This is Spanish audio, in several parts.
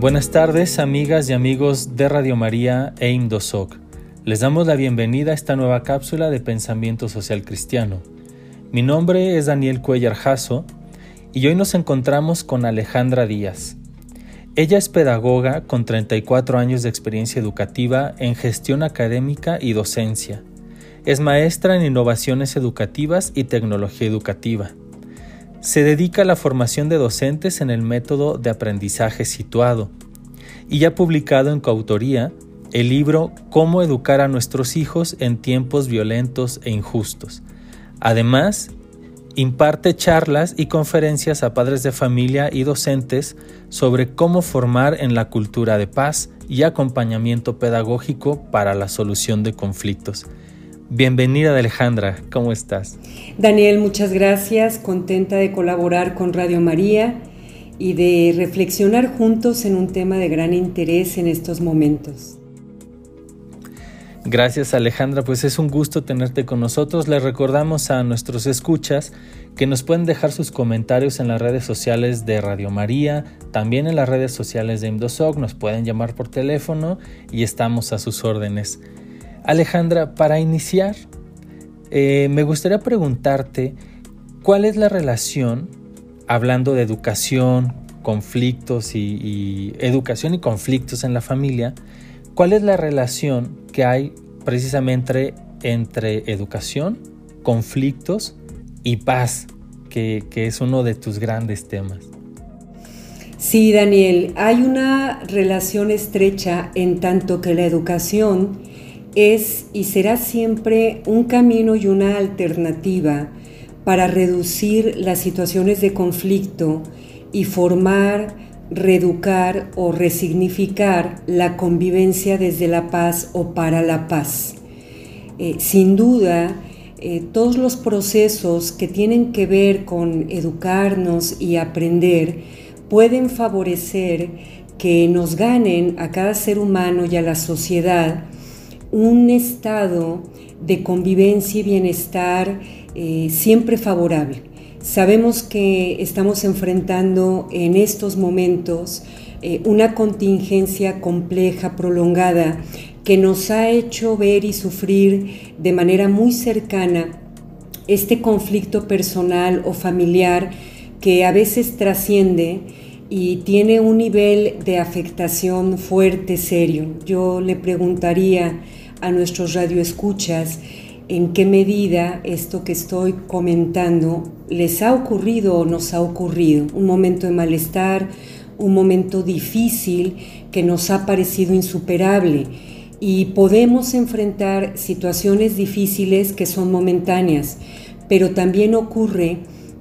Buenas tardes, amigas y amigos de Radio María e Indosoc. Les damos la bienvenida a esta nueva cápsula de pensamiento social cristiano. Mi nombre es Daniel Cuellar Jasso y hoy nos encontramos con Alejandra Díaz. Ella es pedagoga con 34 años de experiencia educativa en gestión académica y docencia. Es maestra en innovaciones educativas y tecnología educativa. Se dedica a la formación de docentes en el método de aprendizaje situado y ha publicado en coautoría el libro Cómo educar a nuestros hijos en tiempos violentos e injustos. Además, imparte charlas y conferencias a padres de familia y docentes sobre cómo formar en la cultura de paz y acompañamiento pedagógico para la solución de conflictos. Bienvenida Alejandra, ¿cómo estás? Daniel, muchas gracias, contenta de colaborar con Radio María y de reflexionar juntos en un tema de gran interés en estos momentos. Gracias Alejandra, pues es un gusto tenerte con nosotros. Les recordamos a nuestros escuchas que nos pueden dejar sus comentarios en las redes sociales de Radio María, también en las redes sociales de Imdosoc, nos pueden llamar por teléfono y estamos a sus órdenes. Alejandra, para iniciar, eh, me gustaría preguntarte cuál es la relación, hablando de educación, conflictos y, educación y conflictos en la familia, cuál es la relación que hay precisamente entre educación, conflictos y paz, que, que es uno de tus grandes temas. Sí, Daniel, hay una relación estrecha en tanto que la educación es y será siempre un camino y una alternativa para reducir las situaciones de conflicto y formar, reeducar o resignificar la convivencia desde la paz o para la paz. Eh, sin duda, eh, todos los procesos que tienen que ver con educarnos y aprender pueden favorecer que nos ganen a cada ser humano y a la sociedad un estado de convivencia y bienestar eh, siempre favorable. Sabemos que estamos enfrentando en estos momentos eh, una contingencia compleja, prolongada, que nos ha hecho ver y sufrir de manera muy cercana este conflicto personal o familiar que a veces trasciende y tiene un nivel de afectación fuerte, serio. Yo le preguntaría a nuestros radioescuchas en qué medida esto que estoy comentando les ha ocurrido o nos ha ocurrido. Un momento de malestar, un momento difícil que nos ha parecido insuperable y podemos enfrentar situaciones difíciles que son momentáneas, pero también ocurre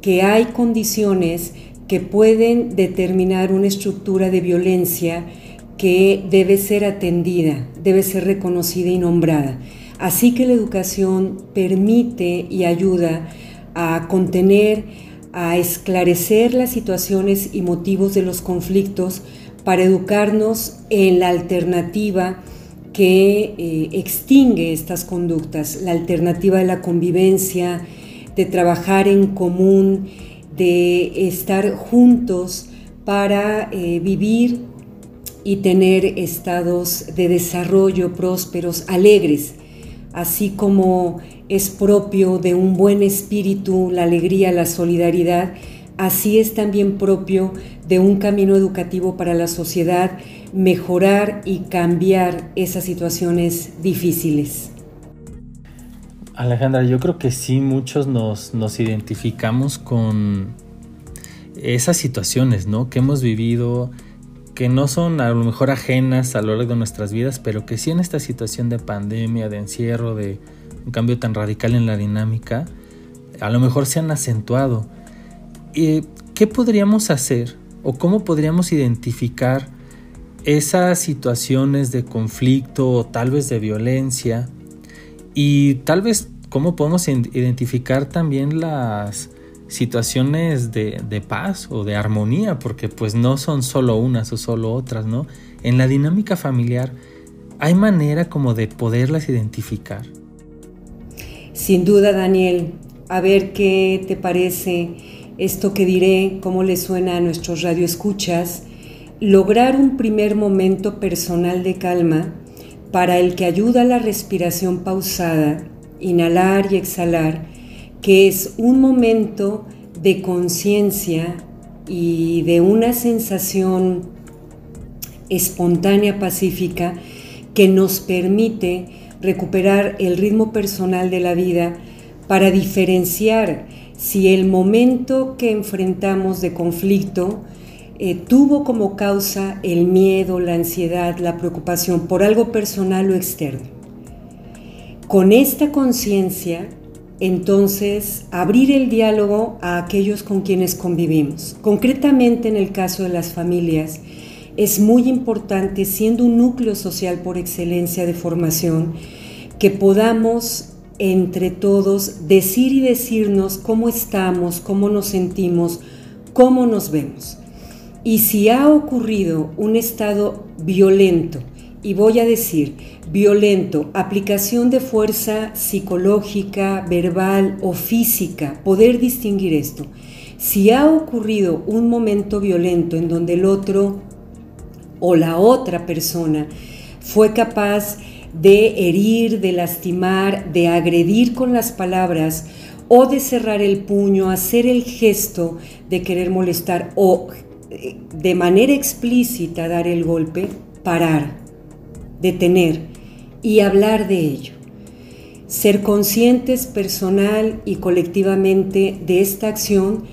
que hay condiciones que pueden determinar una estructura de violencia que debe ser atendida, debe ser reconocida y nombrada. Así que la educación permite y ayuda a contener, a esclarecer las situaciones y motivos de los conflictos para educarnos en la alternativa que eh, extingue estas conductas, la alternativa de la convivencia, de trabajar en común, de estar juntos para eh, vivir y tener estados de desarrollo prósperos, alegres, así como es propio de un buen espíritu la alegría, la solidaridad, así es también propio de un camino educativo para la sociedad mejorar y cambiar esas situaciones difíciles. Alejandra, yo creo que sí, muchos nos, nos identificamos con esas situaciones, ¿no? Que hemos vivido, que no son a lo mejor ajenas a lo largo de nuestras vidas, pero que sí en esta situación de pandemia, de encierro, de un cambio tan radical en la dinámica, a lo mejor se han acentuado. ¿Y ¿Qué podríamos hacer o cómo podríamos identificar esas situaciones de conflicto o tal vez de violencia? Y tal vez cómo podemos identificar también las situaciones de, paz o de armonía, porque pues no son solo unas o solo otras, ¿no? En la dinámica familiar, ¿hay manera como de poderlas identificar? Sin duda, Daniel. A ver qué te parece esto que diré, cómo le suena a nuestros radioescuchas. lograr un primer momento personal de calma para el que ayuda la respiración pausada, inhalar y exhalar, que es un momento de conciencia y de una sensación espontánea pacífica que nos permite recuperar el ritmo personal de la vida para diferenciar si el momento que enfrentamos de conflicto eh, tuvo como causa el miedo, la ansiedad, la preocupación por algo personal o externo. Con esta conciencia, entonces, abrir el diálogo a aquellos con quienes convivimos. Concretamente en el caso de las familias, es muy importante, siendo un núcleo social por excelencia de formación, que podamos entre todos decir y decirnos cómo estamos, cómo nos sentimos, cómo nos vemos. Y si ha ocurrido un estado violento, y voy a decir violento, aplicación de fuerza psicológica, verbal o física, poder distinguir esto. Si ha ocurrido un momento violento en donde el otro o la otra persona fue capaz de herir, de lastimar, de agredir con las palabras o de cerrar el puño, hacer el gesto de querer molestar o de manera explícita dar el golpe, parar, detener y hablar de ello. Ser conscientes personal y colectivamente de esta acción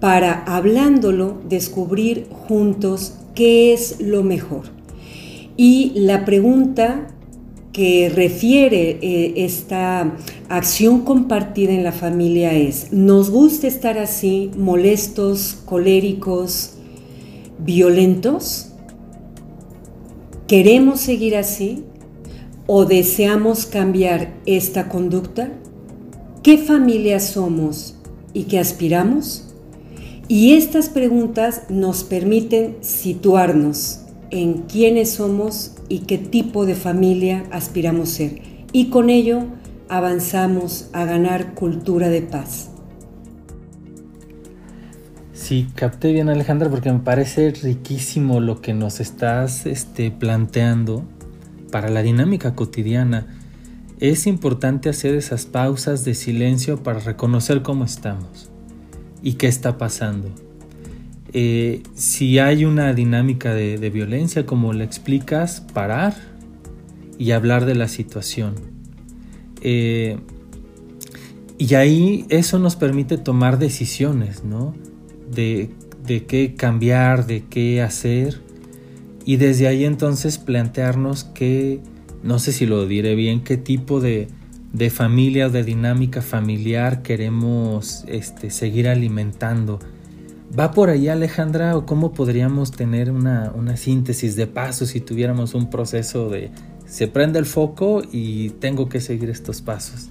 para, hablándolo, descubrir juntos qué es lo mejor. Y la pregunta que refiere eh, esta acción compartida en la familia es, ¿nos gusta estar así, molestos, coléricos, violentos? ¿Queremos seguir así? ¿O deseamos cambiar esta conducta? ¿Qué familia somos y qué aspiramos? Y estas preguntas nos permiten situarnos en quiénes somos y qué tipo de familia aspiramos ser. Y con ello avanzamos a ganar cultura de paz. Sí, capté bien Alejandra porque me parece riquísimo lo que nos estás este, planteando para la dinámica cotidiana. Es importante hacer esas pausas de silencio para reconocer cómo estamos y qué está pasando. Eh, si hay una dinámica de, violencia, como le explicas, parar y hablar de la situación. Eh, y ahí eso nos permite tomar decisiones, ¿no? De, qué cambiar, de qué hacer. Y desde ahí entonces plantearnos qué, no sé si lo diré bien, qué tipo de, de familia o de dinámica familiar queremos este, seguir alimentando. ¿Va por ahí Alejandra o cómo podríamos tener una, una, síntesis de pasos si tuviéramos un proceso de se prende el foco y tengo que seguir estos pasos?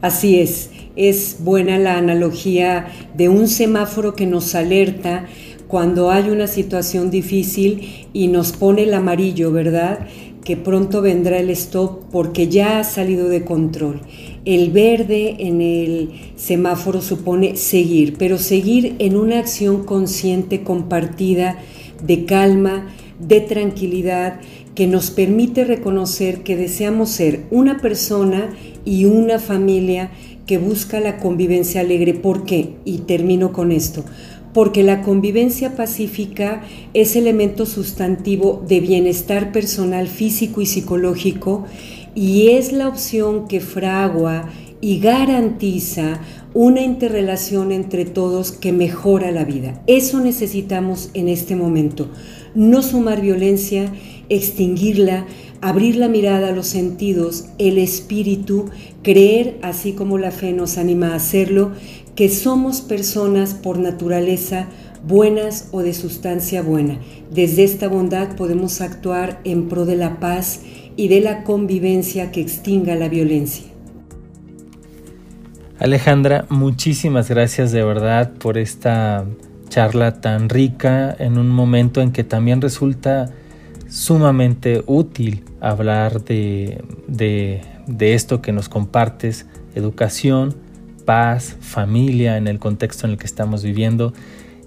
Así es, es buena la analogía de un semáforo que nos alerta cuando hay una situación difícil y nos pone el amarillo, ¿verdad? Que pronto vendrá el stop porque ya ha salido de control. El verde en el semáforo supone seguir, pero seguir en una acción consciente, compartida, de calma, de tranquilidad, que nos permite reconocer que deseamos ser una persona y una familia que busca la convivencia alegre. ¿Por qué? Y termino con esto. Porque la convivencia pacífica es elemento sustantivo de bienestar personal, físico y psicológico y es la opción que fragua y garantiza una interrelación entre todos que mejora la vida. Eso necesitamos en este momento. No sumar violencia, extinguirla, abrir la mirada a los sentidos, el espíritu, creer, así como la fe nos anima a hacerlo, que somos personas por naturaleza buenas o de sustancia buena. Desde esta bondad podemos actuar en pro de la paz y de la convivencia que extinga la violencia. Alejandra, muchísimas gracias de verdad por esta charla tan rica en un momento en que también resulta sumamente útil hablar de, de, esto que nos compartes, educación, paz, familia en el contexto en el que estamos viviendo.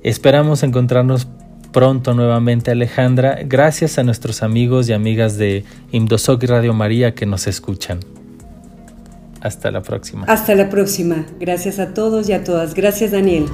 Esperamos encontrarnos pronto nuevamente Alejandra, gracias a nuestros amigos y amigas de Imdosoc y Radio María que nos escuchan. Hasta la próxima. Hasta la próxima. Gracias a todos y a todas. Gracias Daniel.